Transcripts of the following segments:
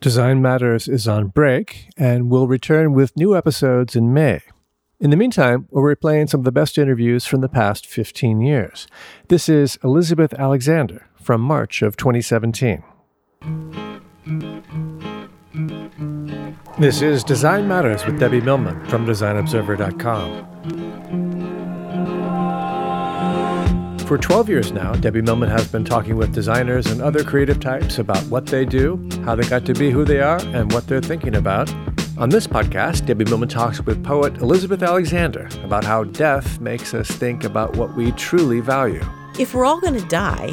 Design Matters is on break and will return with new episodes in May. In the meantime, we're replaying some of the best interviews from the past 15 years. This is Elizabeth Alexander from March of 2017. This is Design Matters with Debbie Millman from DesignObserver.com. For 12 years now, Debbie Millman has been talking with designers and other creative types about what they do, how they got to be who they are, and what they're thinking about. On this podcast, Debbie Millman talks with poet Elizabeth Alexander about how death makes us think about what we truly value. If we're all going to die,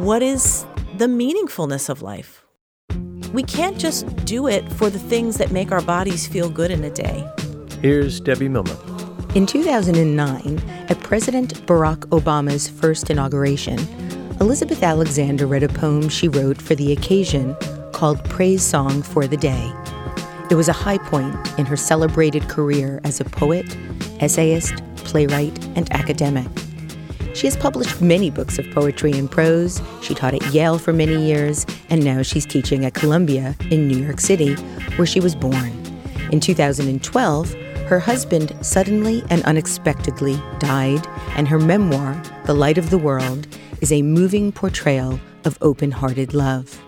what is the meaningfulness of life? We can't just do it for the things that make our bodies feel good in a day. Here's Debbie Millman. In 2009, at President Barack Obama's first inauguration, Elizabeth Alexander read a poem she wrote for the occasion called Praise Song for the Day. It was a high point in her celebrated career as a poet, essayist, playwright, and academic. She has published many books of poetry and prose. She taught at Yale for many years, and now she's teaching at Columbia in New York City, where she was born. In 2012, her husband suddenly and unexpectedly died, and her memoir, The Light of the World, is a moving portrayal of open hearted love.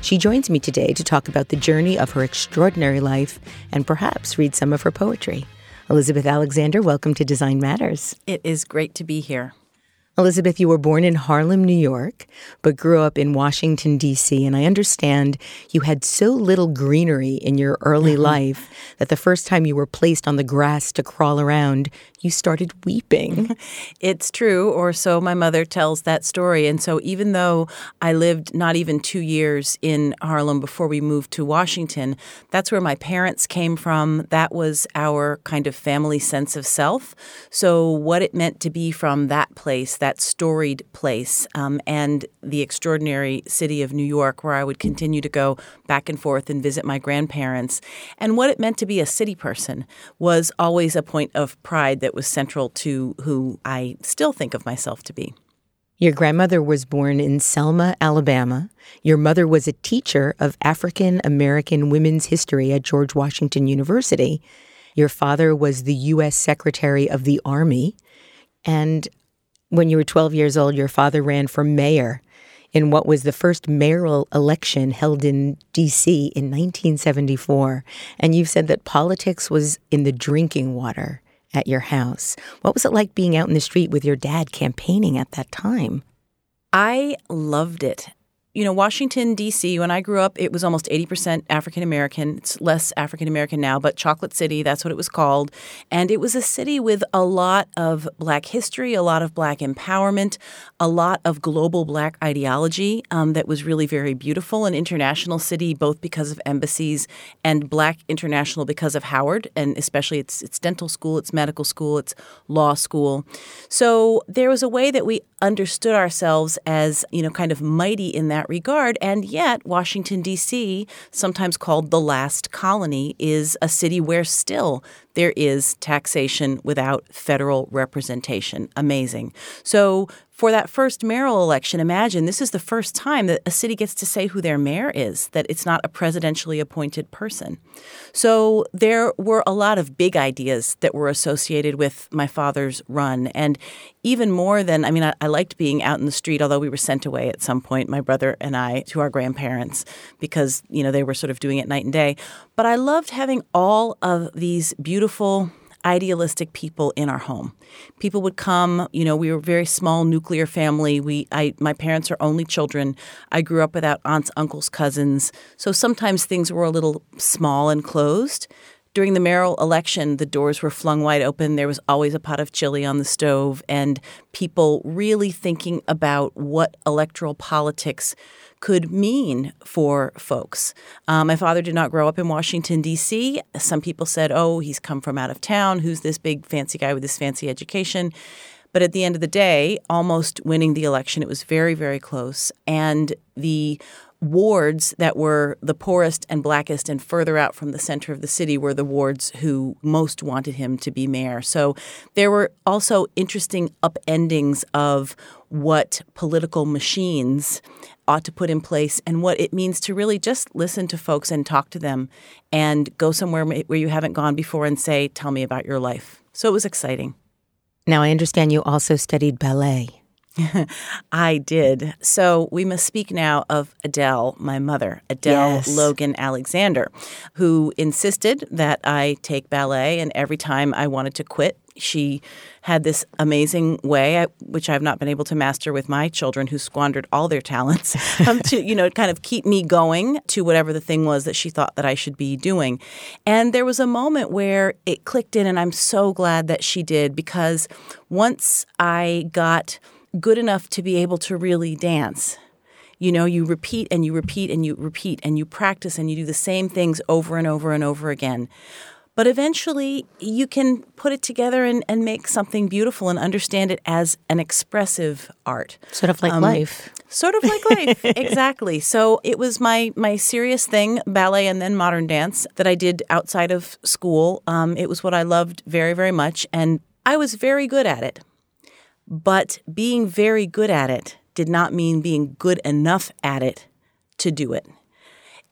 She joins me today to talk about the journey of her extraordinary life and perhaps read some of her poetry. Elizabeth Alexander, welcome to Design Matters. It is great to be here. Elizabeth, you were born in Harlem, New York, but grew up in Washington, D.C. And I understand you had so little greenery in your early mm-hmm. life that the first time you were placed on the grass to crawl around, you started weeping. it's true, or so my mother tells that story. And so even though I lived not even two years in Harlem before we moved to Washington, that's where my parents came from. That was our kind of family sense of self. So what it meant to be from that place, that storied place, um, and the extraordinary city of New York, where I would continue to go back and forth and visit my grandparents, and what it meant to be a city person was always a point of pride that was central to who I still think of myself to be. Your grandmother was born in Selma, Alabama. Your mother was a teacher of African American women's history at George Washington University. Your father was the U.S. Secretary of the Army. And when you were 12 years old, your father ran for mayor in what was the first mayoral election held in D.C. in 1974. And you've said that politics was in the drinking water at your house. What was it like being out in the street with your dad campaigning at that time? I loved it you know, Washington, D.C., when I grew up, it was almost 80% African American. It's less African American now, but Chocolate City, that's what it was called. And it was a city with a lot of black history, a lot of black empowerment, a lot of global black ideology um, that was really very beautiful. An international city, both because of embassies and black international because of Howard, and especially its, its dental school, its medical school, its law school. So there was a way that we understood ourselves as, you know, kind of mighty in that regard. And yet, Washington, D.C., sometimes called the last colony, is a city where still there is taxation without federal representation. Amazing. So, for that first mayoral election, imagine this is the first time that a city gets to say who their mayor is, that it's not a presidentially appointed person. So there were a lot of big ideas that were associated with my father's run. And even more than, I mean, I, I liked being out in the street, although we were sent away at some point, my brother and I, to our grandparents because, you know, they were sort of doing it night and day. But I loved having all of these beautiful idealistic people in our home. People would come, you know, we were a very small nuclear family. We I my parents are only children. I grew up without aunts, uncles, cousins. So sometimes things were a little small and closed. During the mayoral election, the doors were flung wide open. There was always a pot of chili on the stove, and people really thinking about what electoral politics could mean for folks. Um, my father did not grow up in Washington, D.C. Some people said, oh, he's come from out of town. Who's this big fancy guy with this fancy education? But at the end of the day, almost winning the election, it was very, very close. And the wards that were the poorest and blackest and further out from the center of the city were the wards who most wanted him to be mayor. So there were also interesting upendings of what political machines ought to put in place and what it means to really just listen to folks and talk to them and go somewhere where you haven't gone before and say, Tell me about your life. So it was exciting. Now, I understand you also studied ballet. I did. So we must speak now of Adele, my mother, Adele Yes. Logan Alexander, who insisted that I take ballet. And every time I wanted to quit, she had this amazing way, which I've not been able to master with my children, who squandered all their talents, um, to you know kind of keep me going to whatever the thing was that she thought that I should be doing. And there was a moment where it clicked in, and I'm so glad that she did because once I got good enough to be able to really dance. You know, you repeat and you repeat and you repeat and you practice and you do the same things over and over and over again. But eventually, you can put it together and, and make something beautiful and understand it as an expressive art. Sort of like Um, life. Sort of like life, exactly. So it was my my serious thing, ballet and then modern dance that I did outside of school. Um, it was what I loved very, very much, and I was very good at it. But being very good at it did not mean being good enough at it to do it.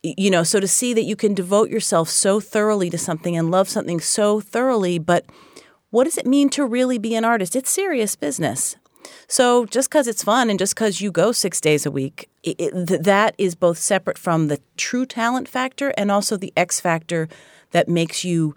You know, so to see that you can devote yourself so thoroughly to something and love something so thoroughly, but what does it mean to really be an artist? It's serious business. So just because it's fun and just because you go six days a week, it, it, th- that is both separate from the true talent factor and also the X factor that makes you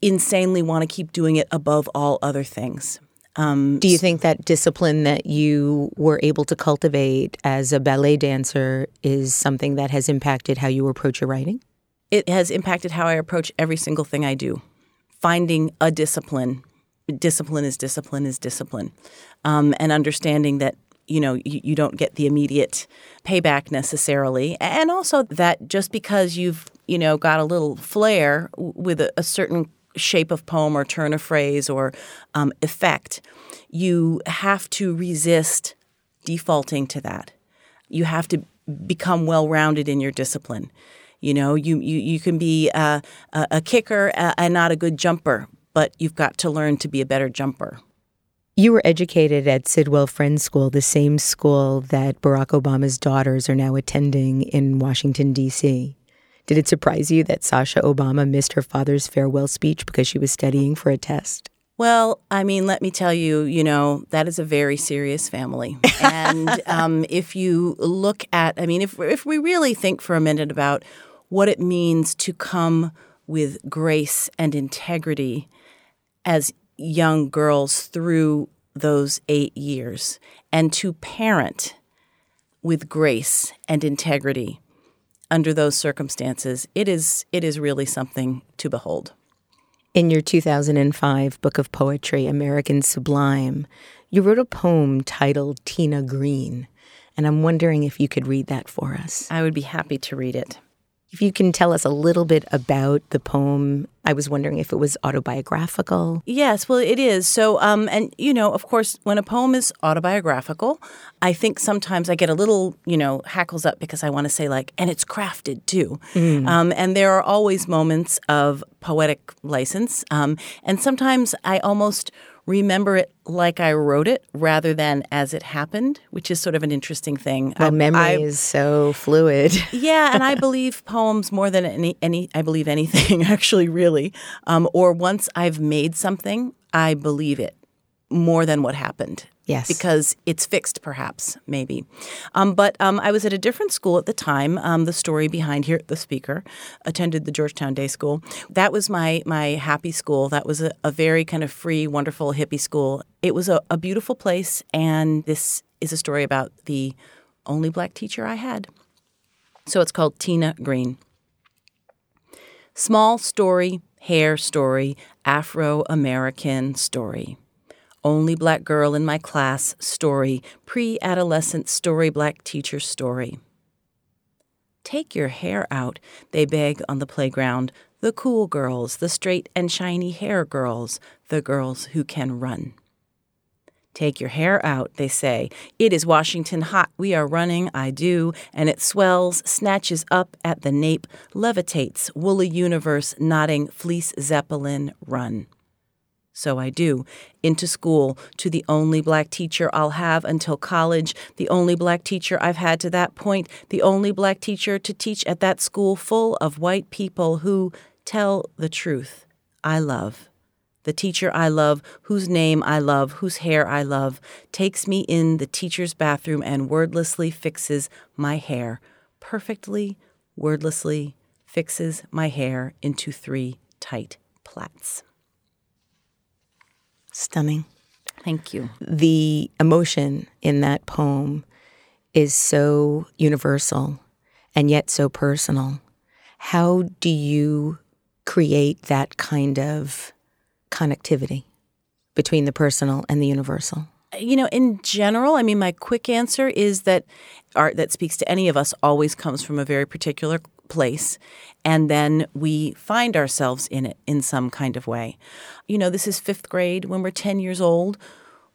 insanely want to keep doing it above all other things. Um, Do you think that discipline that you were able to cultivate as a ballet dancer is something that has impacted how you approach your writing? it has impacted how I approach every single thing I do. Finding a discipline, discipline is discipline is discipline, um, and understanding that you know you, you don't get the immediate payback necessarily, and also that just because you've you know got a little flair with a, a certain shape of poem or turn of phrase or um, effect, you have to resist defaulting to that you have to become well rounded in your discipline. You know, you you, you can be a, a, kicker and not a good jumper, but you've got to learn to be a better jumper. You were educated at Sidwell Friends School, the same school that Barack Obama's daughters are now attending in Washington, D.C. Did it surprise you that Sasha Obama missed her father's farewell speech because she was studying for a test? Well, I mean, let me tell you, you know, that is a very serious family. And um, if you look at, I mean, if, if we really think for a minute about what it means to come with grace and integrity as young girls through those eight years and to parent with grace and integrity under those circumstances, it is, it is really something to behold. In your 2005 book of poetry, American Sublime, you wrote a poem titled Tina Green. And I'm wondering if you could read that for us. I would be happy to read it. If you can tell us a little bit about the poem, I was wondering if it was autobiographical. Yes, well, it is. So, um, and you know, of course, when a poem is autobiographical, I think sometimes I get a little, you know, hackles up because I want to say like, and it's crafted too. Um, and there are always moments of poetic license, um, and sometimes I almost remember it like I wrote it rather than as it happened, which is sort of an interesting thing. Well, I- memory I- is so fluid. yeah, and I believe poems more than any any I believe anything actually really. Um, or once I've made something, I believe it more than what happened. Yes. Because it's fixed, perhaps, maybe. Um, but um, I was at a different school at the time. Um, the story behind here, the speaker attended the Georgetown Day School. That was my my happy school. That was a, a very kind of free, wonderful hippie school. It was a, a beautiful place, and this is a story about the only black teacher I had. So it's called Tina Green. Small story, hair story, Afro American story. Only black girl in my class story, pre adolescent story, black teacher story. Take your hair out, they beg on the playground. The cool girls, the straight and shiny hair girls, the girls who can run. Take your hair out, they say. It is Washington hot. We are running, I do, and it swells, snatches up at the nape, levitates, woolly universe, nodding, fleece zeppelin, run. So I do. Into school, to the only black teacher I'll have until college, the only black teacher I've had to that point, the only black teacher to teach at that school full of white people who tell the truth. I love. The teacher I love, whose name I love, whose hair I love, takes me in the teacher's bathroom and wordlessly fixes my hair. Perfectly, wordlessly fixes my hair into three tight plaits. Stunning. Thank you. The emotion in that poem is so universal and yet so personal. How do you create that kind of connectivity between the personal and the universal? You know, in general, I mean, my quick answer is that art that speaks to any of us always comes from a very particular place, and then we find ourselves in it in some kind of way. You know, this is fifth grade. When we're 10 years old,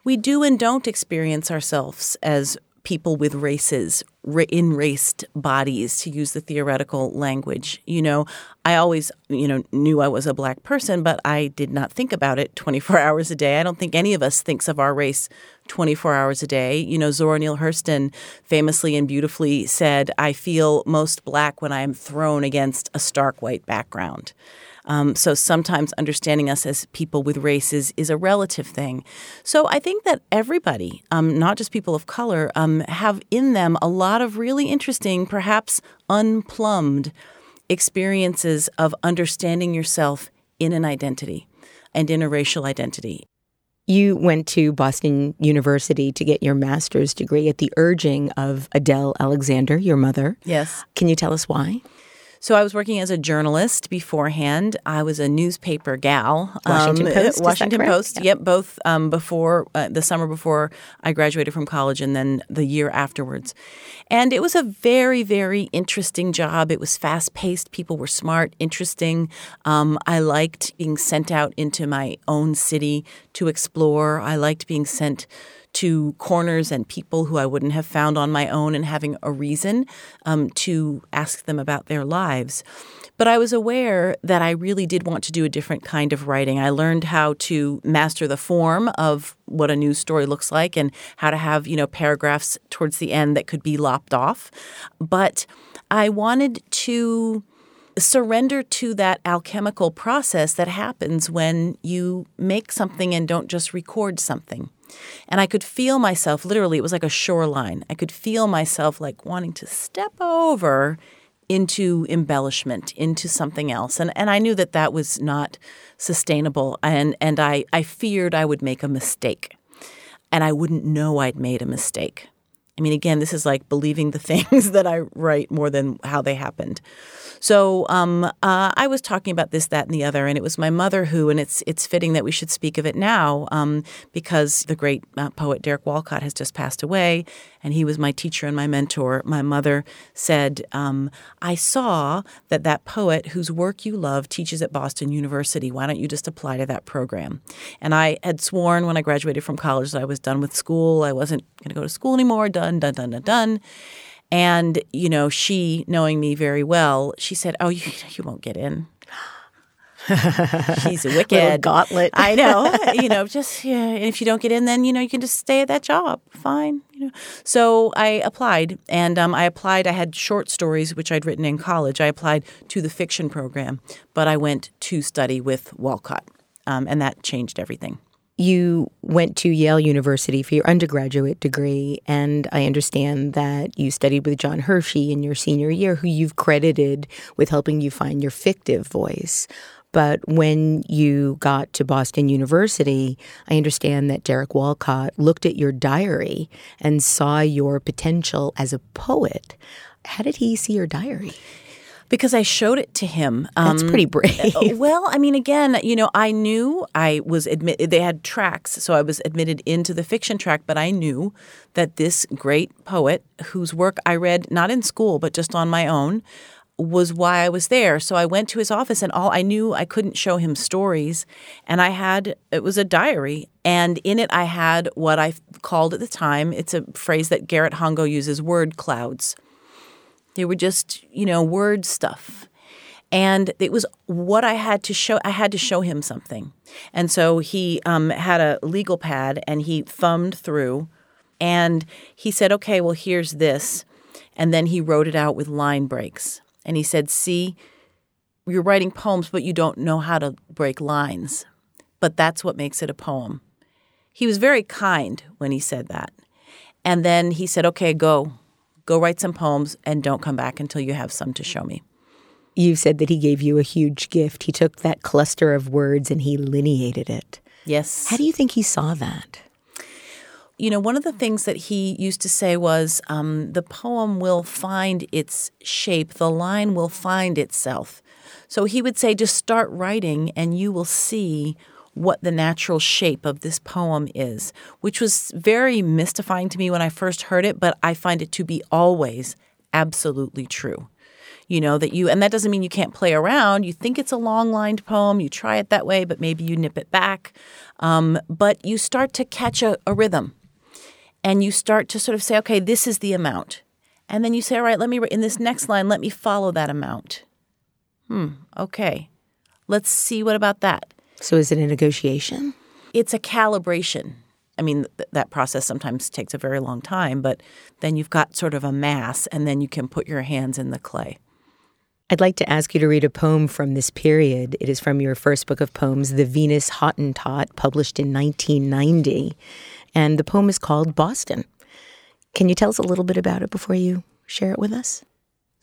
we do and don't experience ourselves as people with races, in raced bodies, to use the theoretical language. You know, I always, you know, knew I was a black person, but I did not think about it 24 hours a day. I don't think any of us thinks of our race 24 hours a day. You know, Zora Neale Hurston famously and beautifully said, I feel most black when I am thrown against a stark white background. Um, so sometimes understanding us as people with races is a relative thing. So I think that everybody, um, not just people of color, um, have in them a lot of really interesting, perhaps unplumbed experiences of understanding yourself in an identity and in a racial identity. You went to Boston University to get your master's degree at the urging of Adele Alexander, your mother. Yes. Can you tell us why? So I was working as a journalist beforehand. I was a newspaper gal. Washington um, Post. Washington Post. Yeah. Yep, both um, before uh, the summer before I graduated from college, and then the year afterwards. And it was a very, very interesting job. It was fast paced. People were smart, interesting. Um, I liked being sent out into my own city to explore. I liked being sent to corners and people who I wouldn't have found on my own and having a reason um, to ask them about their lives. But I was aware that I really did want to do a different kind of writing. I learned how to master the form of what a news story looks like and how to have, you know, paragraphs towards the end that could be lopped off. But I wanted to surrender to that alchemical process that happens when you make something and don't just record something. And I could feel myself literally, it was like a shoreline. I could feel myself like wanting to step over into embellishment, into something else. And and I knew that that was not sustainable and and I I feared I would make a mistake. And I wouldn't know I'd made a mistake. I mean, again, this is like believing the things that I write more than how they happened. So um, uh, I was talking about this, that, and the other, and it was my mother who, and it's it's fitting that we should speak of it now um, because the great uh, poet Derek Walcott has just passed away, and he was my teacher and my mentor. My mother said, um, "I saw that that poet whose work you love teaches at Boston University. Why don't you just apply to that program?" And I had sworn when I graduated from college that I was done with school. I wasn't going to go to school anymore. Done, done, done, done, done. And, you know, she, knowing me very well, she said, Oh, you, you won't get in. She's a wicked gauntlet. I know. You know, just yeah. And if you don't get in, then you know you can just stay at that job. Fine. You know. So I applied, and um, I applied. I had short stories which I'd written in college. I applied to the fiction program, but I went to study with Walcott, um, and that changed everything. You went to Yale University for your undergraduate degree, and I understand that you studied with John Hersey in your senior year, who you've credited with helping you find your fictive voice. But when you got to Boston University, I understand that Derek Walcott looked at your diary and saw your potential as a poet. How did he see your diary? Because I showed it to him. Um, That's pretty brave. Uh, well, I mean, again, you know, I knew I was admitted. They had tracks, so I was admitted into the fiction track. But I knew that this great poet, whose work I read not in school but just on my own, was why I was there. So I went to his office, and all I knew I couldn't show him stories, and I had it was a diary, and in it I had what I called at the time. It's a phrase that Garrett Hongo uses: word clouds. They were just, you know, word stuff. and it was what I had to show. I had to show him something, and so he um, had a legal pad and he thumbed through, and he said, "Okay, well here's this," and then he wrote it out with line breaks, and he said, "See, you're writing poems, but you don't know how to break lines, but that's what makes it a poem." He was very kind when he said that, and then he said, "Okay, go." Go write some poems and don't come back until you have some to show me. You said that he gave you a huge gift. He took that cluster of words and he lineated it. Yes. How do you think he saw that? You know, one of the things that he used to say was um, the poem will find its shape, the line will find itself. So he would say, just start writing and you will see what the natural shape of this poem is, which was very mystifying to me when I first heard it, but I find it to be always absolutely true. You know, that you, and that doesn't mean you can't play around. You think it's a long lined poem, you try it that way, but maybe you nip it back. Um, but you start to catch a, a rhythm and you start to sort of say, okay, this is the amount. And then you say, all right, let me, in this next line, let me follow that amount. Hmm, okay. Let's see what about that. So is it a negotiation? It's a calibration. I mean, th- that process sometimes takes a very long time, but then you've got sort of a mass, and then you can put your hands in the clay. I'd like to ask you to read a poem from this period. It is from your first book of poems, The Venus Hottentot, published in 1990. And the poem is called Boston. Can you tell us a little bit about it before you share it with us?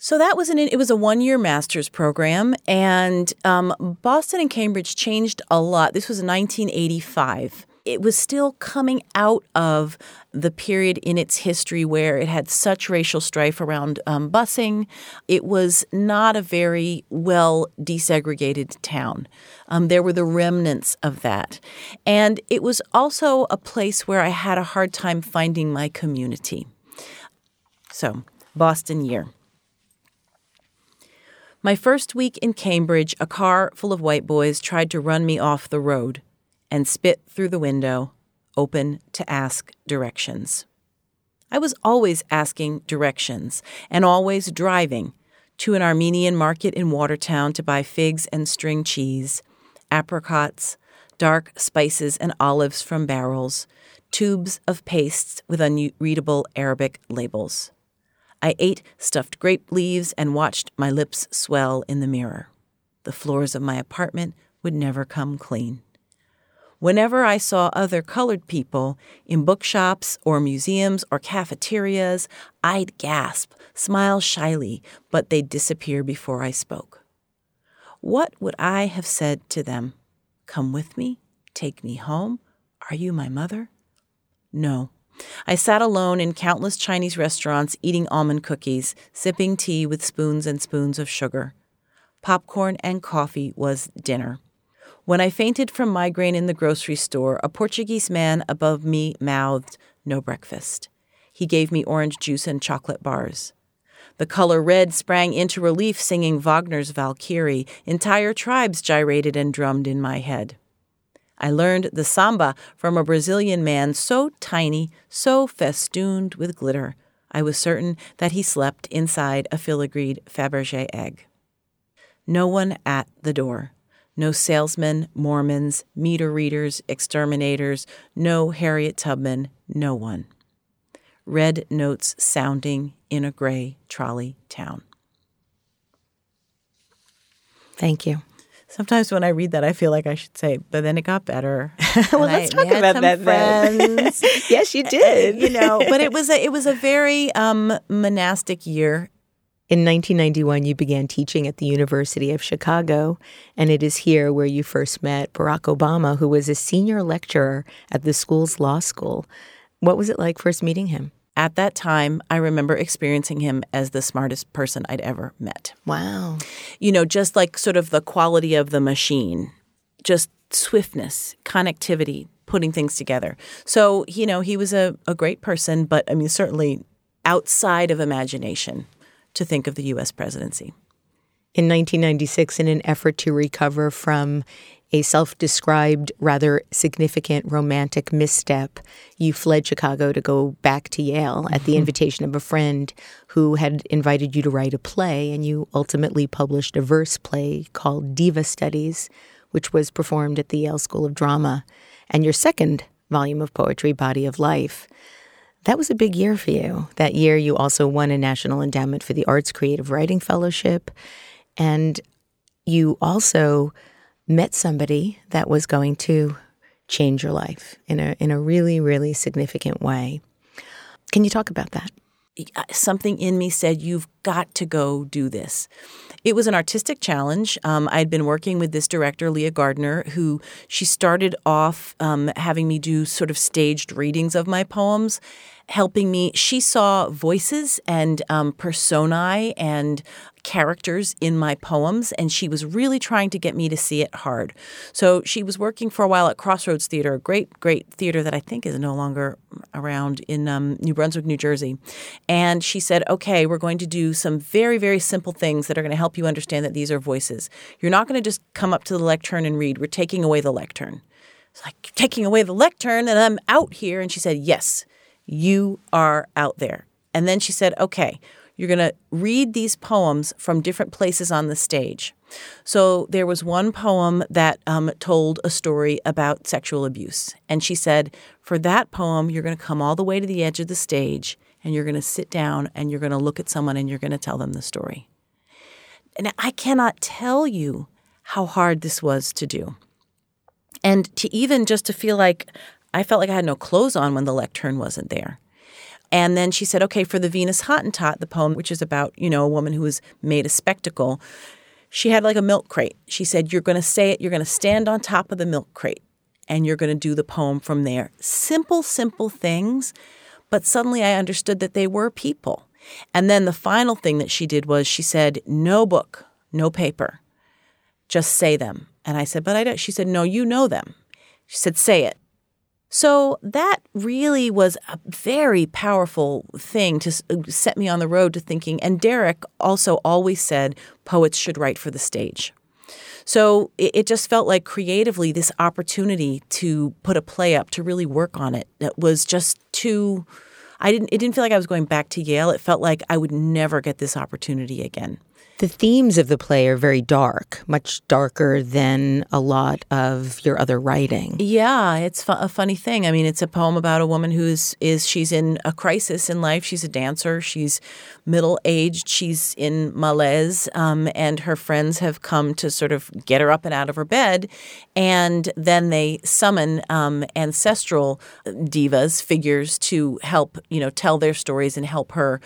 So that was an it was a one year master's program, and um, Boston and Cambridge changed a lot. This was 1985. It was still coming out of the period in its history where it had such racial strife around um, busing. It was not a very well desegregated town. Um, there were the remnants of that. And it was also a place where I had a hard time finding my community. So, Boston year. My first week in Cambridge, a car full of white boys tried to run me off the road and spit through the window, open to ask directions. I was always asking directions and always driving to an Armenian market in Watertown to buy figs and string cheese, apricots, dark spices and olives from barrels, tubes of pastes with unreadable Arabic labels. I ate stuffed grape leaves and watched my lips swell in the mirror. The floors of my apartment would never come clean. Whenever I saw other colored people in bookshops or museums or cafeterias, I'd gasp, smile shyly, but they'd disappear before I spoke. What would I have said to them? Come with me? Take me home? Are you my mother? No. I sat alone in countless Chinese restaurants eating almond cookies, sipping tea with spoons and spoons of sugar. Popcorn and coffee was dinner. When I fainted from migraine in the grocery store, a Portuguese man above me mouthed, No breakfast. He gave me orange juice and chocolate bars. The color red sprang into relief singing Wagner's Valkyrie. Entire tribes gyrated and drummed in my head. I learned the samba from a Brazilian man so tiny, so festooned with glitter, I was certain that he slept inside a filigreed Fabergé egg. No one at the door. No salesmen, Mormons, meter readers, exterminators, no Harriet Tubman, no one. Red notes sounding in a gray trolley town. Thank you. Sometimes when I read that, I feel like I should say, but then it got better. well, let's I, talk about that friends. then. yes, you did. you know, but it was a, it was a very um, monastic year. In 1991, you began teaching at the University of Chicago, and it is here where you first met Barack Obama, who was a senior lecturer at the school's law school. What was it like first meeting him? At that time, I remember experiencing him as the smartest person I'd ever met. Wow. You know, just like sort of the quality of the machine, just swiftness, connectivity, putting things together. So, you know, he was a, a great person, but I mean, certainly outside of imagination to think of the U.S. presidency. In 1996, in an effort to recover from a self described, rather significant romantic misstep, you fled Chicago to go back to Yale at the mm-hmm. invitation of a friend who had invited you to write a play, and you ultimately published a verse play called Diva Studies, which was performed at the Yale School of Drama, and your second volume of poetry, Body of Life. That was a big year for you. That year, you also won a National Endowment for the Arts Creative Writing Fellowship, and you also met somebody that was going to change your life in a in a really really significant way. Can you talk about that? Something in me said you've got to go do this. It was an artistic challenge. Um, I'd been working with this director, Leah Gardiner, who she started off um, having me do sort of staged readings of my poems helping me. She saw voices and um, personae and characters in my poems, and she was really trying to get me to see it hard. So she was working for a while at Crossroads Theater, a great, great theater that I think is no longer around in um, New Brunswick, New Jersey. And she said, okay, we're going to do some very, very simple things that are going to help you understand that these are voices. You're not going to just come up to the lectern and read. We're taking away the lectern. It's like, taking away the lectern and I'm out here. And she said, yes you are out there. And then she said, okay, you're going to read these poems from different places on the stage. So there was one poem that um, told a story about sexual abuse. And she said, for that poem, you're going to come all the way to the edge of the stage and you're going to sit down and you're going to look at someone and you're going to tell them the story. And I cannot tell you how hard this was to do. And to even just to feel like I felt like I had no clothes on when the lectern wasn't there. And then she said, okay, for the Venus Hottentot, the poem, which is about, you know, a woman who was made a spectacle, she had like a milk crate. She said, you're going to say it, you're going to stand on top of the milk crate and you're going to do the poem from there. Simple, simple things. But suddenly I understood that they were people. And then the final thing that she did was she said, no book, no paper, just say them. And I said, but I don't. She said, no, you know them. She said, say it. So that really was a very powerful thing to uh, set me on the road to thinking. And Derek also always said poets should write for the stage. So it, just felt like creatively this opportunity to put a play up, to really work on it, that was just too. I didn't. It didn't feel like I was going back to Yale. It felt like I would never get this opportunity again. The themes of the play are very dark, much darker than a lot of your other writing. Yeah, it's fu- a funny thing. I mean, it's a poem about a woman who's is she's in a crisis in life. She's a dancer. She's middle aged. She's in malaise, um, and her friends have come to sort of get her up and out of her bed, and then they summon um, ancestral divas, figures, to help you know tell their stories and help her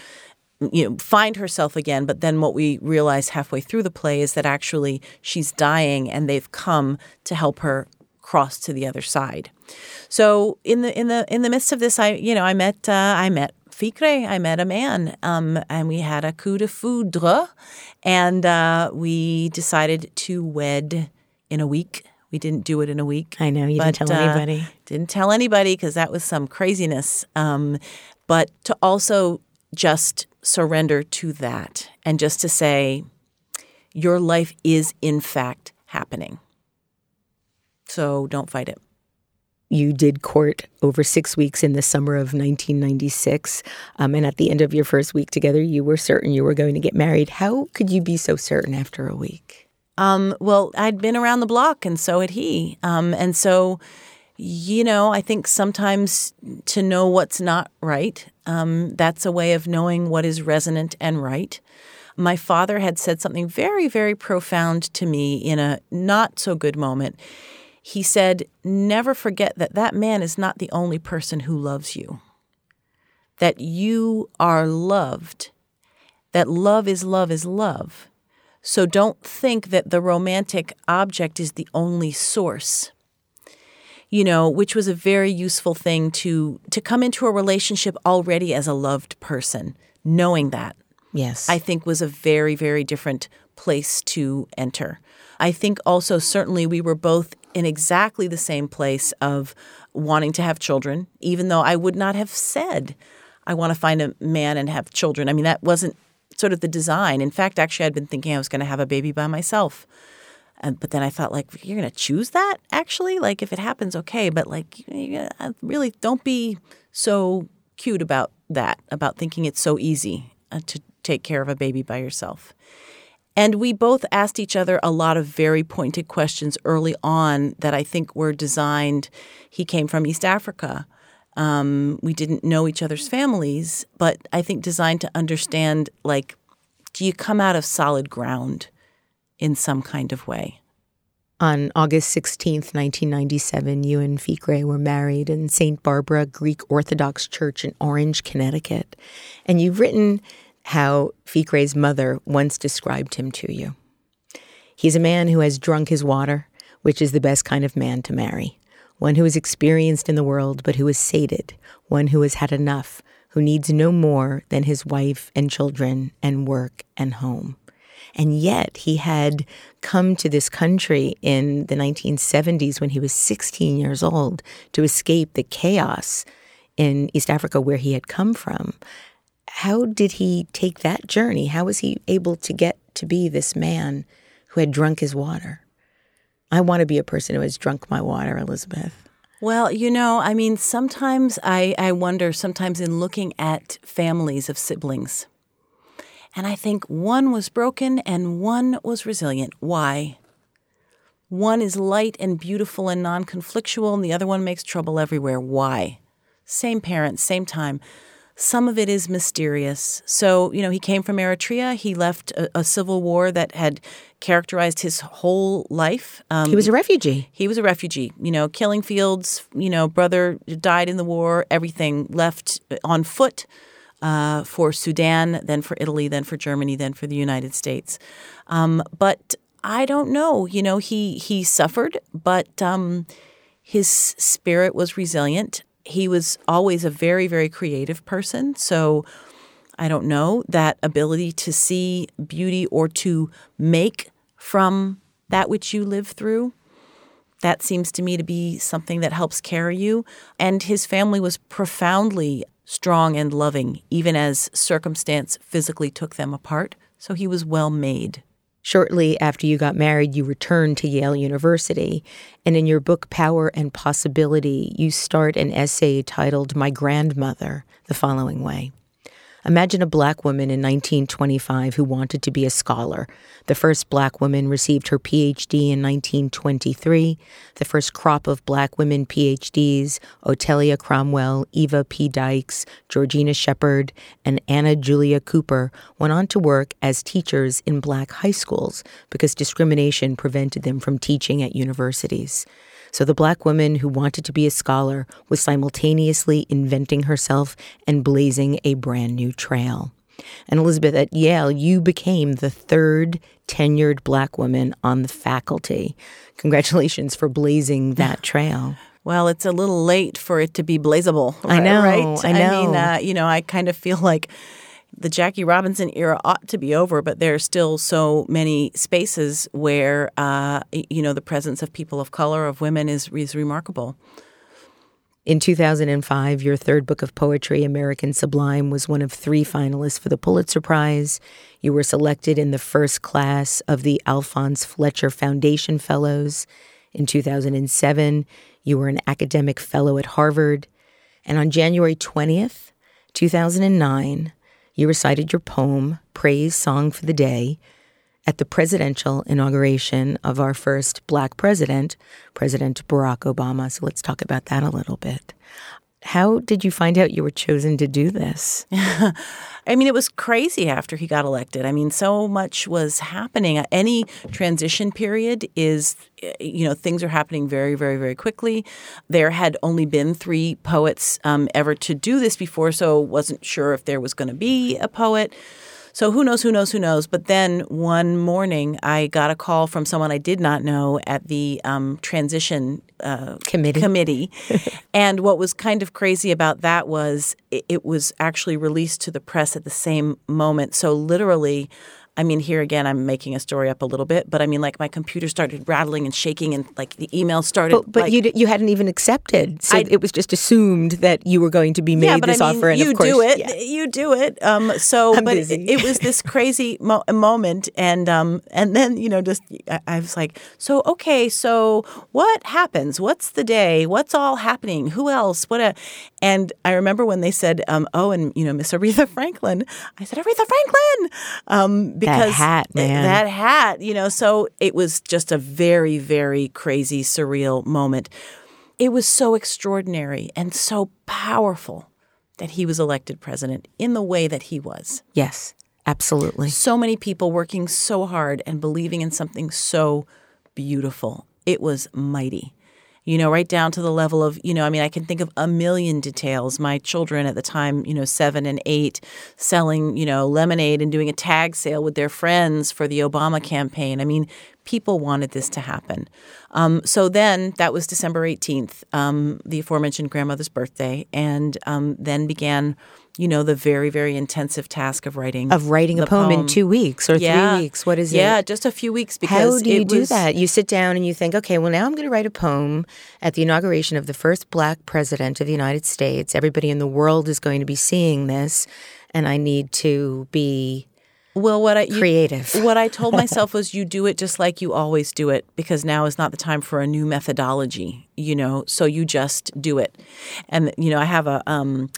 you know find herself again but then what we realize halfway through the play is that actually she's dying and they've come to help her cross to the other side so in the in the in the midst of this i you know i met uh, i met Ficre, I met a man, um, and we had a coup de foudre, and uh, we decided to wed in a week. We didn't do it in a week. I know you but, didn't tell uh, anybody. Didn't tell anybody because that was some craziness. Um, but to also just surrender to that and just to say, your life is in fact happening. So don't fight it. You did court over six weeks in the summer of 1996. Um, and at the end of your first week together, you were certain you were going to get married. How could you be so certain after a week? Um, well, I'd been around the block, and so had he. Um, and so you know, I think sometimes to know what's not right, um, that's a way of knowing what is resonant and right. My father had said something very, very profound to me in a not so good moment. He said, Never forget that that man is not the only person who loves you, that you are loved, that love is love is love. So don't think that the romantic object is the only source you know, which was a very useful thing to to come into a relationship already as a loved person, knowing that. Yes. I think was a very very different place to enter. I think also certainly we were both in exactly the same place of wanting to have children, even though I would not have said I want to find a man and have children. I mean that wasn't sort of the design. In fact, actually, I'd been thinking I was going to have a baby by myself. But then I thought, like, you're going to choose that actually? Like, if it happens, okay. But, like, really don't be so cute about that, about thinking it's so easy uh, to take care of a baby by yourself. And we both asked each other a lot of very pointed questions early on that I think were designed. He came from East Africa. Um, we didn't know each other's families, but I think designed to understand like, do you come out of solid ground in some kind of way? On August 16th, 1997, you and Ficre were married in St. Barbara Greek Orthodox Church in Orange, Connecticut. And you've written how Ficre's mother once described him to you. He's a man who has drunk his water, which is the best kind of man to marry. One who is experienced in the world, but who is sated. One who has had enough, who needs no more than his wife and children and work and home. And yet he had come to this country in the 1970s when he was 16 years old to escape the chaos in East Africa where he had come from. How did he take that journey? How was he able to get to be this man who had drunk his water? I want to be a person who has drunk my water, Elizabeth. Well, you know, I mean, sometimes I, I wonder, sometimes in looking at families of siblings, and I think one was broken and one was resilient. Why? One is light and beautiful and non conflictual, and the other one makes trouble everywhere. Why? Same parents, same time. Some of it is mysterious. So, you know, he came from Eritrea. He left a, a civil war that had characterized his whole life. Um, he was a refugee. He was a refugee. You know, killing fields, you know, brother died in the war, everything left on foot uh, for Sudan, then for Italy, then for Germany, then for the United States. Um, but I don't know. You know, he, he suffered, but um, his spirit was resilient he was always a very, very creative person. So I don't know that ability to see beauty or to make from that which you live through. That seems to me to be something that helps carry you. And his family was profoundly strong and loving, even as circumstance physically took them apart. So he was well made. Shortly after you got married, you returned to Yale University. And in your book, Power and Possibility, you start an essay titled My Grandmother the following way Imagine a black woman in 1925 who wanted to be a scholar. The first black woman received her PhD in 1923. The first crop of black women PhDs, Otelia Cromwell, Eva P. Dykes, Georgina Shepard, and Anna Julia Cooper, went on to work as teachers in black high schools because discrimination prevented them from teaching at universities. So the black woman who wanted to be a scholar was simultaneously inventing herself and blazing a brand new trail. And Elizabeth, at Yale, you became the third tenured black woman on the faculty. Congratulations for blazing that trail. Well, it's a little late for it to be blazable. I know. Right? I know. I mean, uh, you know, I kind of feel like the Jackie Robinson era ought to be over, but there are still so many spaces where uh, you know the presence of people of color, of women, is is remarkable. In 2005, your third book of poetry, American Sublime, was one of three finalists for the Pulitzer Prize. You were selected in the first class of the Alphonse Fletcher Foundation Fellows. In 2007, you were an academic fellow at Harvard. And on January 20th, 2009, you recited your poem, Praise Song for the Day, at the presidential inauguration of our first black president, President Barack Obama. So let's talk about that a little bit. How did you find out you were chosen to do this? I mean, it was crazy after he got elected. I mean, so much was happening. Any transition period is, you know, things are happening very, very, very quickly. There had only been three poets um, ever to do this before, so wasn't sure if there was going to be a poet. So who knows, who knows, who knows? But then one morning, I got a call from someone I did not know at the um, transition uh, committee. Committee, and what was kind of crazy about that was it, it was actually released to the press at the same moment. So literally. I mean, here again, I'm making a story up a little bit, but I mean, like my computer started rattling and shaking, and like the email started. But, but like, you you hadn't even accepted, so I- it was just assumed that you were going to be made yeah, this I mean, offer, and you of course, you do it. yeah. You do it. Um, so, I'm but. It, it was this crazy mo- moment, and um, and then you know, just I, I was like, so okay, so what happens? What's the day? What's all happening? Who else? What a? And I remember when they said, um, oh, and you know, Miss Aretha Franklin. I said Aretha Franklin, um, because hat, man. that hat, you know. So it was just a very, very crazy, surreal moment. It was so extraordinary and so powerful that he was elected president in the way that he was. yes, absolutely. So many people working so hard and believing in something so beautiful. It was mighty. You know, right down to the level of, you know, I mean, I can think of a million details. My children at the time, you know, seven and eight, selling, you know, lemonade and doing a tag sale with their friends for the Obama campaign. I mean, people wanted this to happen. Um, so then that was December 18th, um, the aforementioned grandmother's birthday. And um, then began, you know, the very, very intensive task of writing. Of writing a the poem, in two weeks or Yeah. three weeks. What is Yeah, it? just a few weeks because How do you do that? You sit down and you think, okay, well, now I'm going to write a poem at the inauguration of the first black president of the United States. Everybody in the world is going to be seeing this, and I need to be Well, what I you- creative. what I told myself was, you do it just like you always do it, because now is not the time for a new methodology. You know, so you just do it. And you know, I have a um,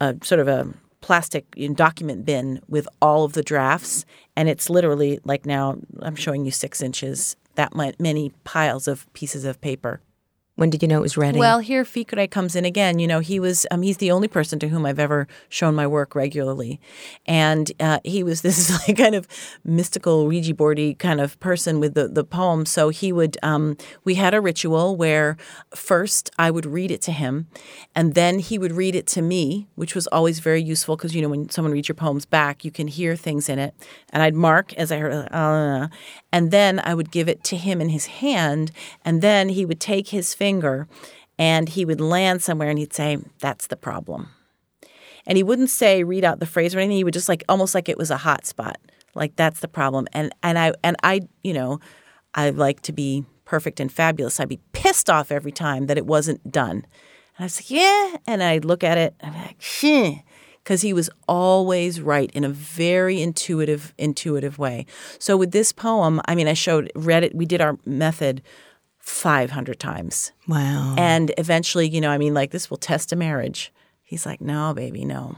a sort of a plastic document bin with all of the drafts, and it's literally like now I'm showing you six inches that many piles of pieces of paper. When did you know it was ready? Well, here Ficre comes in again. You know, he was um, he's the only person to whom I've ever shown my work regularly, and uh, he was this like kind of mystical Ouija boardy kind of person with the the poem. So he would um, we had a ritual where first I would read it to him, and then he would read it to me, which was always very useful because you know when someone reads your poems back, you can hear things in it, and I'd mark as I heard, uh, and then I would give it to him in his hand, and then he would take his finger and he would land somewhere and he'd say, That's the problem. And he wouldn't say read out the phrase or anything. He would just like almost like it was a hot spot. Like that's the problem. And and I and I, you know, I like to be perfect and fabulous. I'd be pissed off every time that it wasn't done. And I was like, yeah. And I'd look at it and I'm like, like, because he was always right in a very intuitive, intuitive way. So with this poem, I mean, I showed, read it, we did our method 500 times. wow. And eventually, you know, I mean, like, this will test a marriage. He's like, no, baby, no.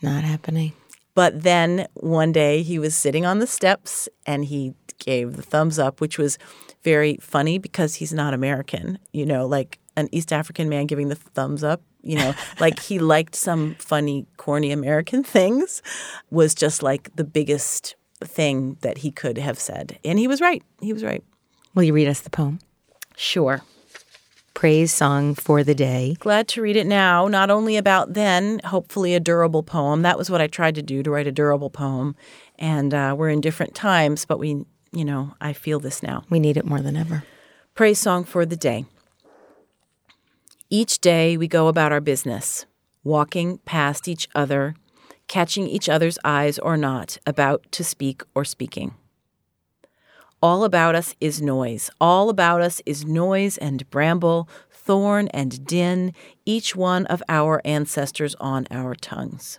Not happening. But then one day he was sitting on the steps and he gave the thumbs up, which was very funny because he's not American, you know, like an East African man giving the thumbs up, you know, like he liked some funny, corny American things, was just like the biggest thing that he could have said. And he was right. He was right. Will you read us the poem? Sure. Praise song for the day. Glad to read it now, not only about then, hopefully a durable poem. That was what I tried to do, to write a durable poem. And uh, we're in different times, but we, you know, I feel this now. We need it more than ever. Praise song for the day. Each day we go about our business, walking past each other, catching each other's eyes or not, about to speak or speaking. All about us is noise. All about us is noise and bramble, thorn and din, each one of our ancestors on our tongues.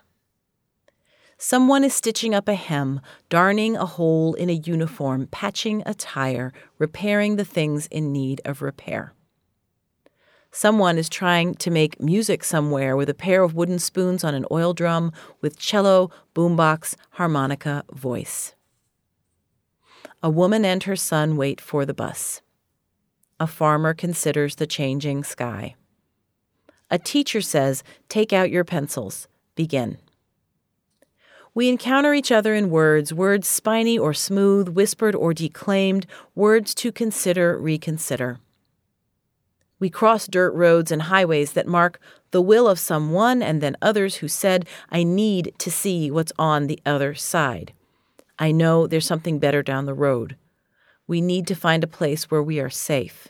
Someone is stitching up a hem, darning a hole in a uniform, patching a tire, repairing the things in need of repair. Someone is trying to make music somewhere with a pair of wooden spoons on an oil drum with cello, boombox, harmonica, voice. A woman and her son wait for the bus. A farmer considers the changing sky. A teacher says, Take out your pencils. Begin. We encounter each other in words, words spiny or smooth, whispered or declaimed, words to consider, reconsider. We cross dirt roads and highways that mark the will of someone and then others who said, I need to see what's on the other side. I know there's something better down the road. We need to find a place where we are safe.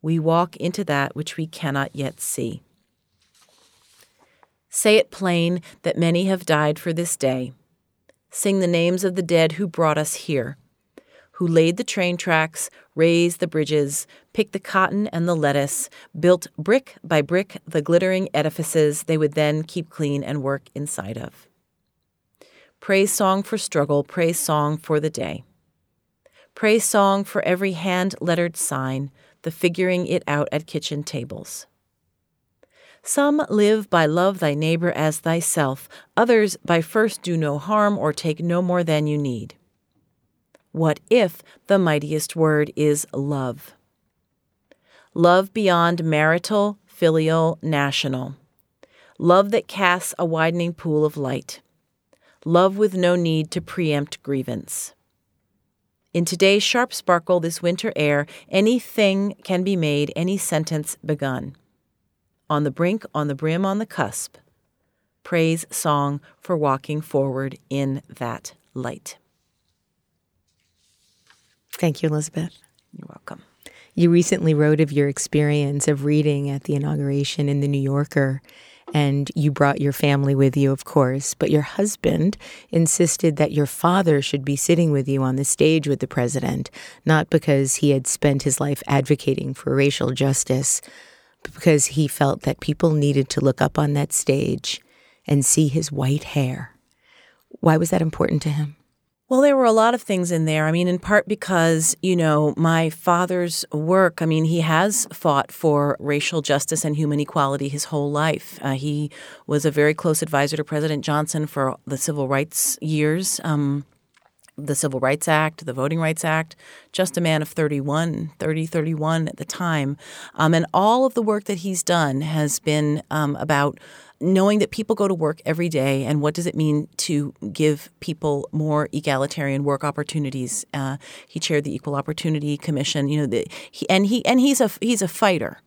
We walk into that which we cannot yet see. Say it plain that many have died for this day. Sing the names of the dead who brought us here, who laid the train tracks, raised the bridges, picked the cotton and the lettuce, built brick by brick the glittering edifices they would then keep clean and work inside of. Praise song for struggle, praise song for the day. Praise song for every hand lettered sign, the figuring it out at kitchen tables. Some live by love thy neighbor as thyself, others by first do no harm or take no more than you need. What if the mightiest word is love? Love beyond marital, filial, national. Love that casts a widening pool of light. Love with no need to preempt grievance. In today's sharp sparkle, this winter air, anything can be made, any sentence begun on the brink, on the brim, on the cusp. Praise song for walking forward in that light. Thank you, Elizabeth. You're welcome. You recently wrote of your experience of reading at the inauguration in the New Yorker, and you brought your family with you, of course, but your husband insisted that your father should be sitting with you on the stage with the president, not because he had spent his life advocating for racial justice, but because he felt that people needed to look up on that stage and see his white hair. Why was that important to him? Well, there were a lot of things in there. I mean, in part because, you know, my father's work, I mean, he has fought for racial justice and human equality his whole life. Uh, he was a very close advisor to President Johnson for the civil rights years. Um, the Civil Rights Act, the Voting Rights Act, just a man of 31, 30, 31 at the time. Um, and all of the work that he's done has been um, about knowing that people go to work every day and what does it mean to give people more egalitarian work opportunities. Uh, he chaired the Equal Opportunity Commission, you know, the, he, and he and he's a he's a fighter.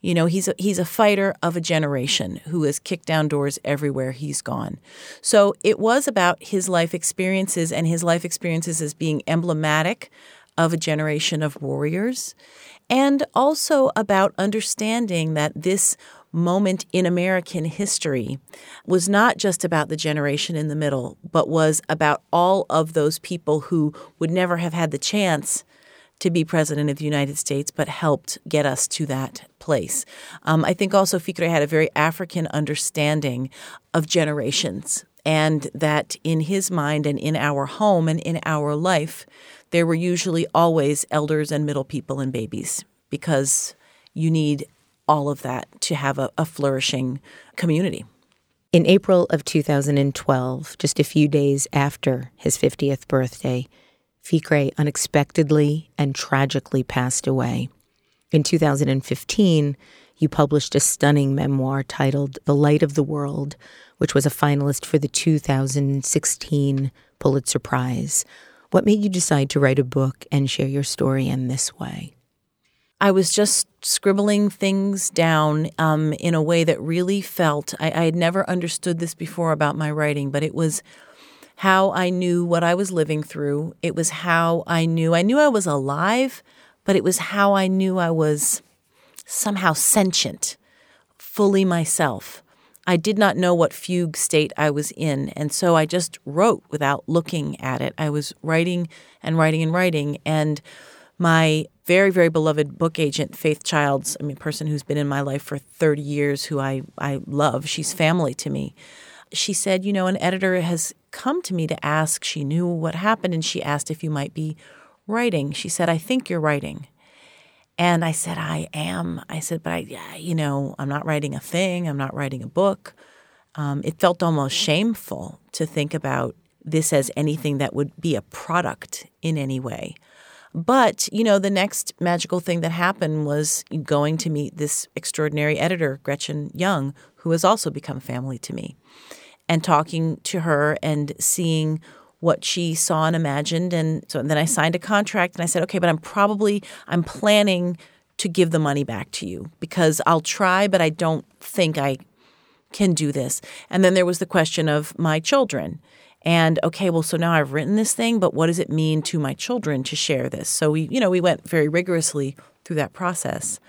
You know, he's a, he's a fighter of a generation who has kicked down doors everywhere he's gone. So it was about his life experiences and his life experiences as being emblematic of a generation of warriors, and also about understanding that this moment in American history was not just about the generation in the middle, but was about all of those people who would never have had the chance to be president of the United States, but helped get us to that place. Um, I think also Ficre had a very African understanding of generations, and that in his mind and in our home and in our life, there were usually always elders and middle people and babies because you need all of that to have a, a flourishing community. In April of 2012, just a few days after his 50th birthday, Ficre unexpectedly and tragically passed away. In 2015, you published a stunning memoir titled The Light of the World, which was a finalist for the 2016 Pulitzer Prize. What made you decide to write a book and share your story in this way? I was just scribbling things down um, in a way that really felt I, I had never understood this before about my writing, but it was how I knew what I was living through. It was how I knew I knew I was alive, but it was how I knew I was somehow sentient, fully myself. I did not know what fugue state I was in, and so I just wrote without looking at it. I was writing and writing and writing, and my very very beloved book agent Faith Childs, I mean, person who's been in my life for 30 years, who I I love. She's family to me. She said, you know, an editor has come to me to ask. She knew what happened and she asked if you might be writing. She said, I think you're writing. And I said, I am. I said, but I, you know, I'm not writing a thing. I'm not writing a book. Um, it felt almost shameful to think about this as anything that would be a product in any way. But, you know, the next magical thing that happened was going to meet this extraordinary editor, Gretchen Young, who has also become family to me and talking to her and seeing what she saw and imagined and so and then I signed a contract and I said okay but I'm probably I'm planning to give the money back to you because I'll try but I don't think I can do this. And then there was the question of my children. And okay, well so now I've written this thing, but what does it mean to my children to share this? So we you know, we went very rigorously through that process.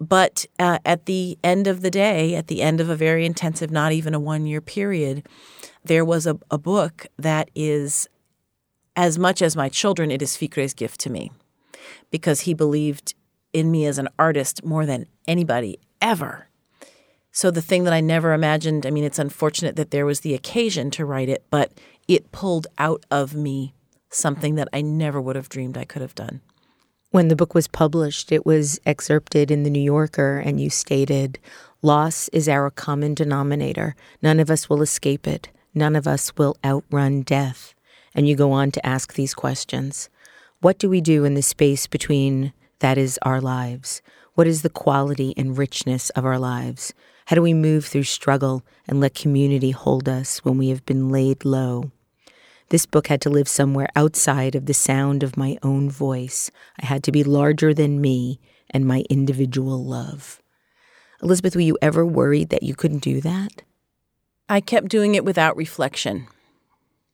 But uh, at the end of the day, at the end of a very intensive, not even a one year period, there was a, a book that is, as much as my children, it is Ficre's gift to me because he believed in me as an artist more than anybody ever. So the thing that I never imagined, I mean, it's unfortunate that there was the occasion to write it, but it pulled out of me something that I never would have dreamed I could have done. When the book was published, it was excerpted in the New Yorker, and you stated, Loss is our common denominator. None of us will escape it. None of us will outrun death. And you go on to ask these questions What do we do in the space between that is our lives? What is the quality and richness of our lives? How do we move through struggle and let community hold us when we have been laid low? This book had to live somewhere outside of the sound of my own voice. I had to be larger than me and my individual love. Elizabeth, were you ever worried that you couldn't do that? I kept doing it without reflection.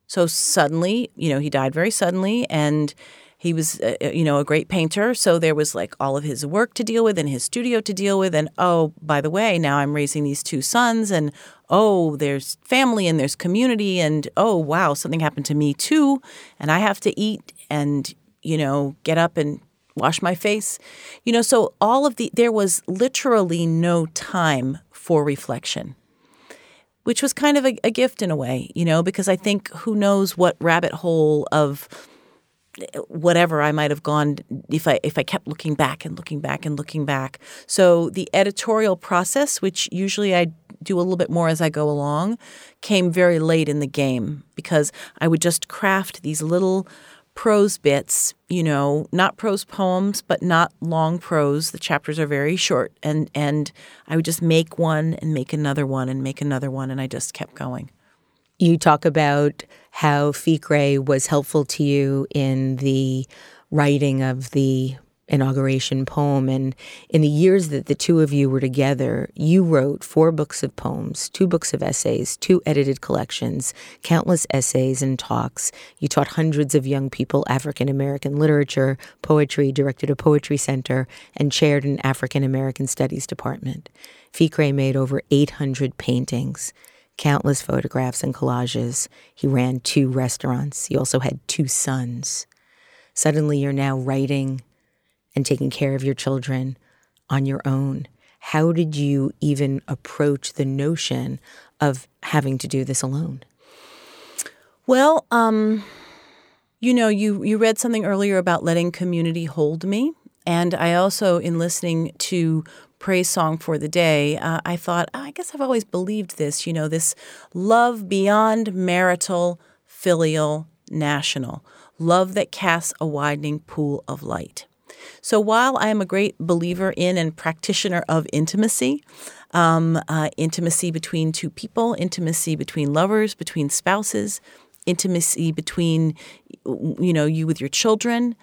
So suddenly, you know, he died very suddenly and he was, uh, uh, you know, a great painter. So there was like all of his work to deal with and his studio to deal with. And oh, by the way, now I'm raising these two sons. And oh, there's family and there's community. And oh, wow, something happened to me too. And I have to eat and, you know, get up and wash my face. You know, so all of the, there was literally no time for reflection which was kind of a, a, gift in a way, you know, because I think who knows what rabbit hole of whatever I might have gone if I if I kept looking back and looking back and looking back. So the editorial process, which usually I do a little bit more as I go along, came very late in the game because I would just craft these little prose bits, you know, not prose poems, but not long prose. The chapters are very short and and I would just make one and make another one and make another one and I just kept going. You talk about how Ficre was helpful to you in the writing of the inauguration poem. And in the years that the two of you were together, you wrote four books of poems, two books of essays, two edited collections, countless essays and talks. You taught hundreds of young people African American literature, poetry, directed a poetry center, and chaired an African American studies department. Ficre made over 800 paintings countless photographs and collages. He ran two restaurants. He also had two sons. Suddenly, you're now writing and taking care of your children on your own. How did you even approach the notion of having to do this alone? Well, um, you know, you you read something earlier about letting community hold me, and I also, in listening to praise song for the day, uh, I thought, oh, I guess I've always believed this, you know, this love beyond marital, filial, national, love that casts a widening pool of light. So while I am a great believer in and practitioner of intimacy, um, uh, intimacy between two people, intimacy between lovers, between spouses, intimacy between, you know, you with your children,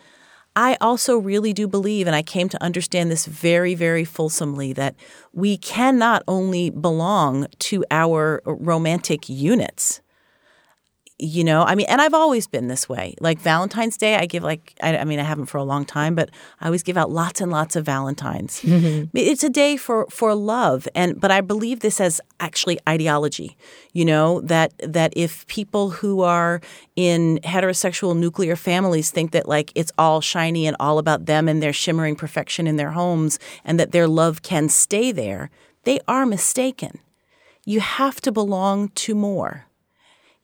I also really do believe, and I came to understand this very, very fulsomely, that we cannot only belong to our romantic units you know i mean and i've always been this way. Like valentine's day i give like I, I, mean i haven't for a long time but i always give out lots and lots of valentines. Mm-hmm. it's a day for for love and but i believe this as actually ideology you know that that if people who are in heterosexual nuclear families think that like it's all shiny and all about them and their shimmering perfection in their homes and that their love can stay there they are mistaken. You have to belong to more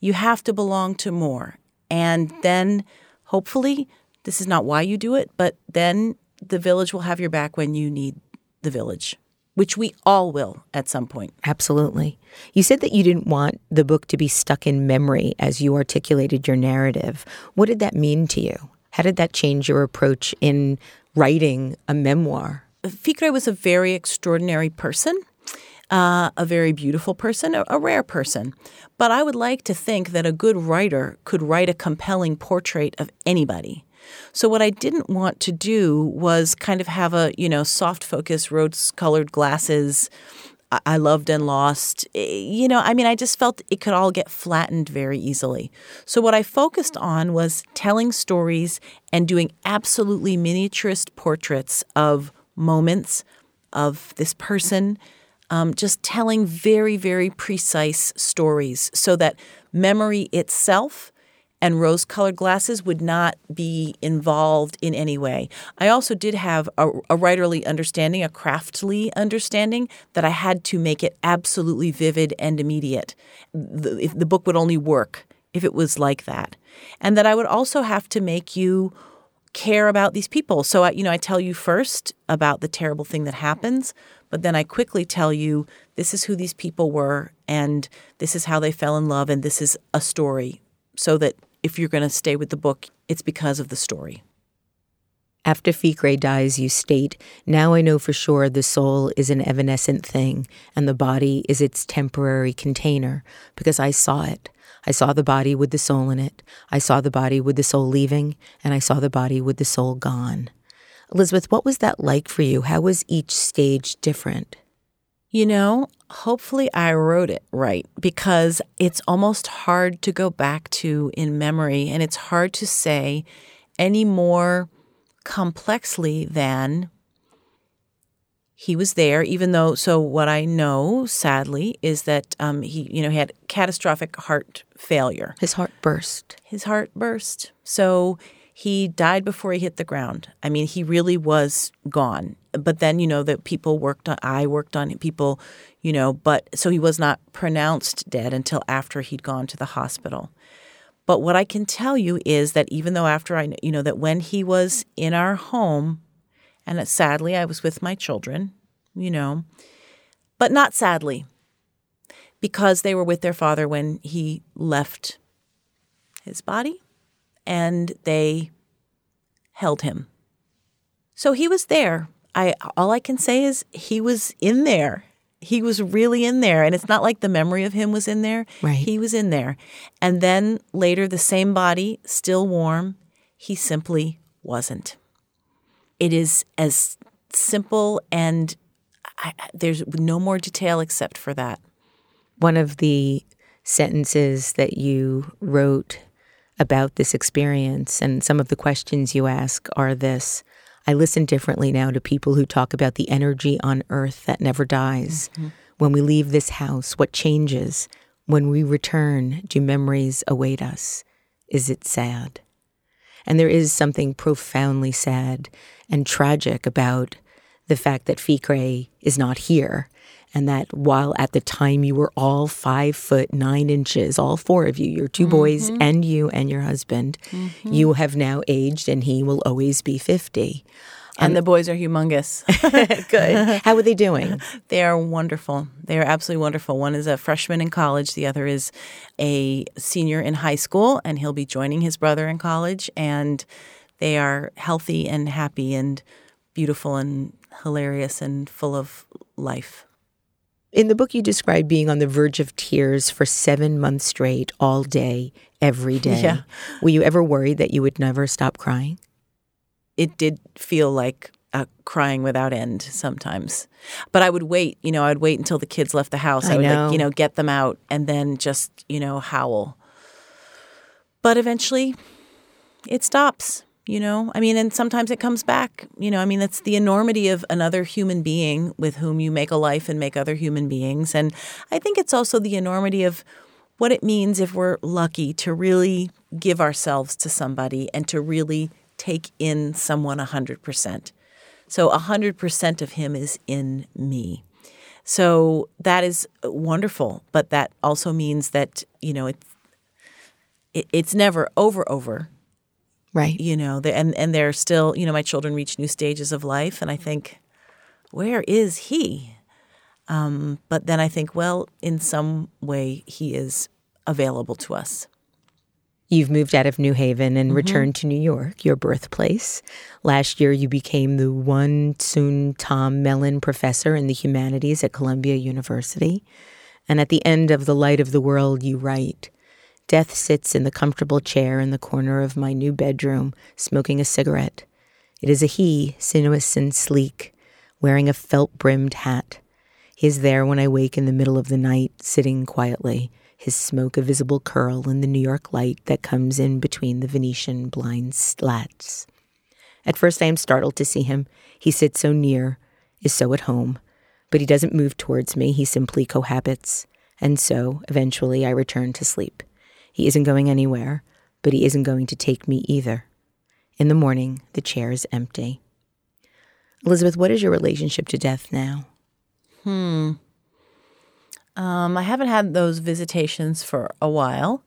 you have to belong to more. And then hopefully, this is not why you do it, but then the village will have your back when you need the village, which we all will at some point. Absolutely. You said that you didn't want the book to be stuck in memory as you articulated your narrative. What did that mean to you? How did that change your approach in writing a memoir? Ficre was a very extraordinary person uh, a very beautiful person, a, a rare person. But I would like to think that a good writer could write a compelling portrait of anybody. So what I didn't want to do was kind of have a, you know, soft focus, rose-colored glasses. I loved and lost. Eh, you know, I mean, I just felt it could all get flattened very easily. So, what I focused on was telling stories and doing absolutely miniaturist portraits of moments, of this person um, just telling very, very precise stories so that memory itself and rose colored glasses would not be involved in any way. I also did have a, a, writerly understanding, a craftly understanding that I had to make it absolutely vivid and immediate. The, the book would only work if it was like that. And that I would also have to make you care about these people. So I, you know, I tell you first about the terrible thing that happens, but then I quickly tell you this is who these people were and this is how they fell in love and this is a story so that if you're going to stay with the book, it's because of the story. After Ficre dies, you state, Now I know for sure the soul is an evanescent thing, and the body is its temporary container, because I saw it. I saw the body with the soul in it. I saw the body with the soul leaving, and I saw the body with the soul gone. Elizabeth, what was that like for you? How was each stage different? You know, hopefully I wrote it right because it's almost hard to go back to in memory, and it's hard to say any more complexly than he was there, even though. So what I know, sadly, is that um, he, you know, he had catastrophic heart failure. His heart burst. His heart burst. So he died before he hit the ground. I mean, he really was gone. But then, you know, that people worked on. I worked on people, you know. But so he was not pronounced dead until after he'd gone to the hospital. But what I can tell you is that even though after I, you know, that when he was in our home and sadly, I was with my children, you know, but not sadly, because they were with their father when he left his body and they held him. So he was there. I all I can say is he was in there. He was really in there and it's not like the memory of him was in there. Right. He was in there. And then later the same body, still warm, he simply wasn't. It is as simple and I, there's no more detail except for that. One of the sentences that you wrote about this experience and some of the questions you ask are this I listen differently now to people who talk about the energy on earth that never dies. Mm-hmm. When we leave this house, what changes? When we return, do memories await us? Is it sad? And there is something profoundly sad and tragic about the fact that Ficre is not here. And that while at the time you were all five foot nine inches, all four of you, your 2 mm-hmm. boys and you and your husband, mm-hmm. you have now aged and he will always be 50. And um, the boys are humongous. Good. How are they doing? They are wonderful. They are absolutely wonderful. One is a freshman in college, the other is a senior in high school, and he'll be joining his brother in college. And they are healthy and happy and beautiful and hilarious and full of life. In the book, you describe being on the verge of tears for seven months straight, all day, every day. Yeah. Were you ever worried that you would never stop crying? it did feel like uh, crying without end sometimes. But I would wait, you know, I'd wait until the kids left the house. I, I would, know. like, you know, get them out and then just, you know, howl. But eventually it stops, you know? I mean, and sometimes it comes back, you know? I mean, it's the enormity of another human being with whom you make a life and make other human beings. And I think it's also the enormity of what it means if we're lucky to really give ourselves to somebody and to really take in someone 100%. So 100% of him is in me. So that is wonderful, but that also means that, you know, it's it, it's never over over. Right. You know, and and they're still, you know, my children reach new stages of life and I think where is he? Um, but then I think, well, in some way he is available to us. You've moved out of New Haven and mm-hmm. returned to New York, your birthplace. Last year, you became the Wun Tsun Tam Mellon Professor in the Humanities at Columbia University. And at the end of The Light of the World, you write Death sits in the comfortable chair in the corner of my new bedroom, smoking a cigarette. It is a he, sinuous and sleek, wearing a felt brimmed hat. He is there when I wake in the middle of the night, sitting quietly his smoke a visible curl in the New York light that comes in between the Venetian blind slats. At first, I am startled to see him. He sits so near. is so at home, but he doesn't move towards me. He simply cohabits. And so, eventually, I return to sleep. He isn't going anywhere, but he isn't going to take me either. In the morning, the chair is empty. Elizabeth, what is your relationship to death now? Hmm. Um, I haven't had those visitations for a while.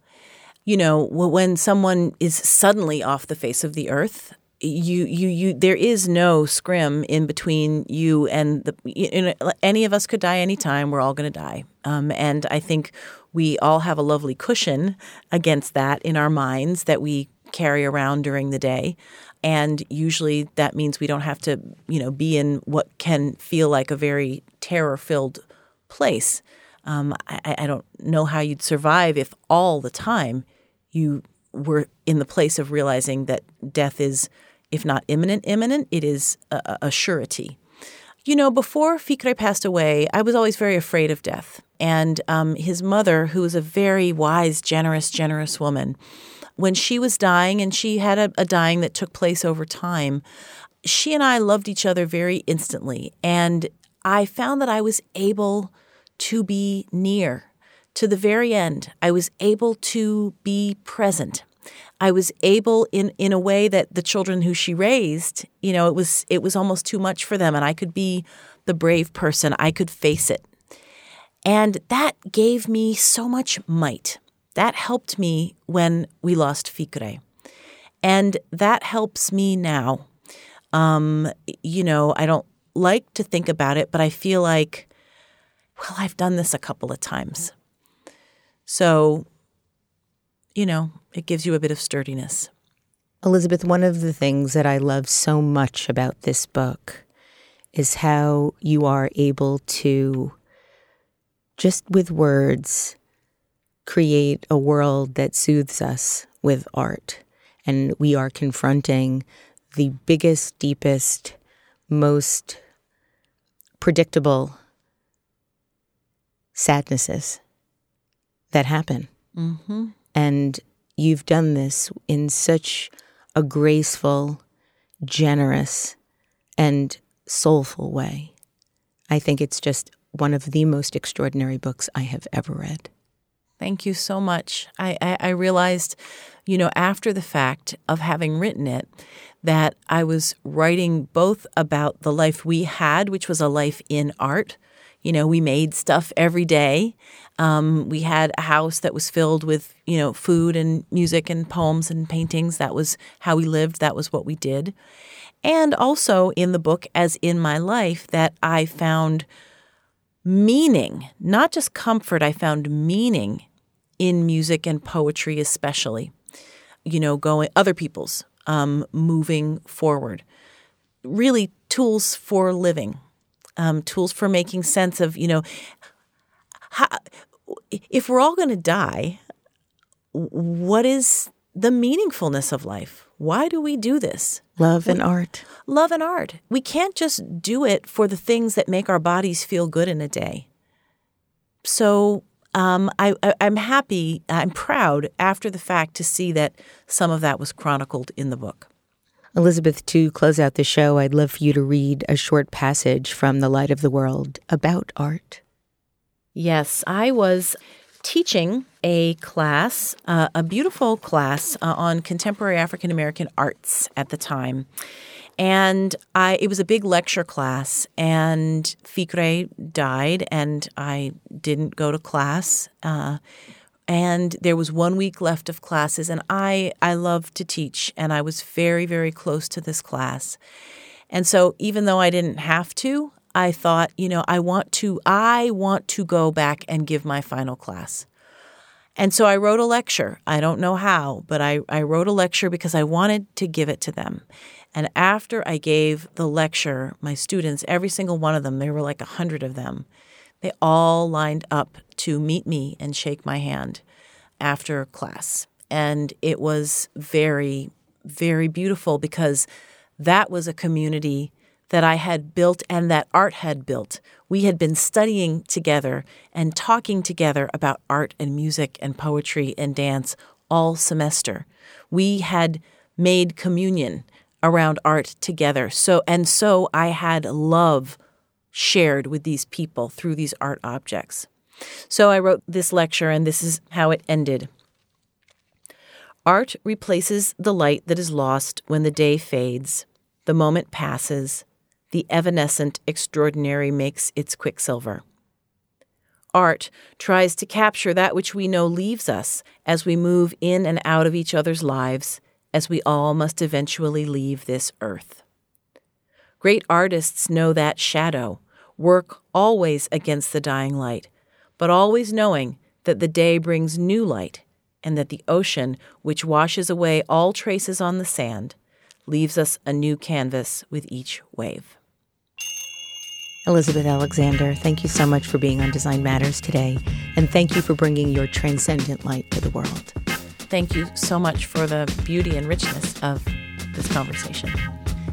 You know, when someone is suddenly off the face of the earth, you you you there is no scrim in between you and the you know, any of us could die anytime. We're all going to die. Um, and i think we all have a lovely cushion against that in our minds that we carry around during the day. And usually that means we don't have to you know be in what can feel like a very terror filled place. Um, I, I don't know how you'd survive if all the time you were in the place of realizing that death is if not imminent, imminent, it is a, a surety. You know, before Ficre passed away, I was always very afraid of death. And um, his mother, who was a very wise, generous, generous woman, when she was dying, and she had a, a dying that took place over time, she and I loved each other very instantly. And I found that I was able to be near to the very end. I was able to be present. I was able in in a way that the children who she raised, you know, it was it was almost too much for them and I could be the brave person. I could face it. And that gave me so much might. That helped me when we lost Ficre. And that helps me now. Um, you know, I don't like to think about it, but I feel like, well, I've done this a couple of times. So you know, it gives you a bit of sturdiness. Elizabeth, one of the things that I love so much about this book is how you are able to, just with words, create a world that soothes us with art. And we are confronting the biggest, deepest, most predictable sadnesses that happen. Mm-hmm. And you've done this in such a graceful, generous, and soulful way. I think it's just one of the most extraordinary books I have ever read. Thank you so much. I, I, I, realized, you know, after the fact of having written it, that I was writing both about the life we had, which was a life in art. You know, we made stuff every day, um, we had a house that was filled with, you know, food and music and poems and paintings. That was how we lived. That was what we did. And also in the book, as in my life, that I found meaning, not just comfort, I found meaning in music and poetry, especially. You know, going other people's, um, moving forward. Really, tools for living, um, tools for making sense of, you know, how, if we're all going to die, what is the meaningfulness of life? Why do we do this? Love and art. Love and art. We can't just do it for the things that make our bodies feel good in a day. So um, I, am happy, I'm proud after the fact to see that some of that was chronicled in the book. Elizabeth, to close out the show, I'd love for you to read a short passage from The Light of the World about art. Yes, I was teaching a class, uh, a beautiful class uh, on contemporary African American arts at the time. And I, it was a big lecture class, and Ficre died, and I didn't go to class. Uh, and there was one week left of classes, and I, I love to teach, and I was very, very close to this class. And so, even though I didn't have to, I thought, you know, I want to I want to go back and give my final class. And so I wrote a lecture. I don't know how, but I, I wrote a lecture because I wanted to give it to them. And after I gave the lecture, my students, every single one of them, there were like a hundred of them, they all lined up to meet me and shake my hand after class. And it was very, very beautiful because that was a community that I had built and that art had built. We had been studying together and talking together about art and music and poetry and dance all semester. We had made communion around art together. So and so I had love shared with these people through these art objects. So I wrote this lecture, and this is how it ended. Art replaces the light that is lost when the day fades, the moment passes, the evanescent extraordinary makes its quicksilver. Art tries to capture that which we know leaves us as we move in and out of each other's lives, as we all must eventually leave this earth. Great artists know that shadow, work always against the dying light, but always knowing that the day brings new light and that the ocean, which washes away all traces on the sand, leaves us a new canvas with each wave. Elizabeth Alexander, thank you so much for being on Design Matters today, and thank you for bringing your transcendent light to the world. Thank you so much for the beauty and richness of this conversation.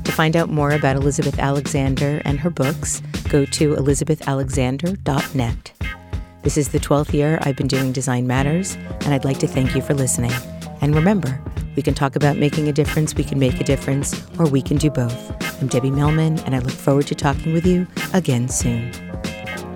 To find out more about Elizabeth Alexander and her books, go to elizabethalexander.net. This is the 12th year I've been doing Design Matters, and I'd like to thank you for listening. And remember, we can talk about making a difference, we can make a difference, or we can do both. I'm Debbie Millman, and I look forward to talking with you again soon.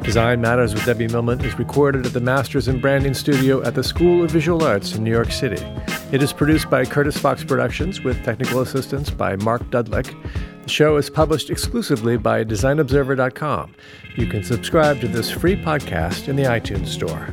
Design Matters with Debbie Millman is recorded at the Masters in Branding Studio at the School of Visual Arts in New York City. It is produced by Curtis Fox Productions with technical assistance by Mark Dudlick. The show is published exclusively by DesignObserver.com. You can subscribe to this free podcast in the iTunes Store.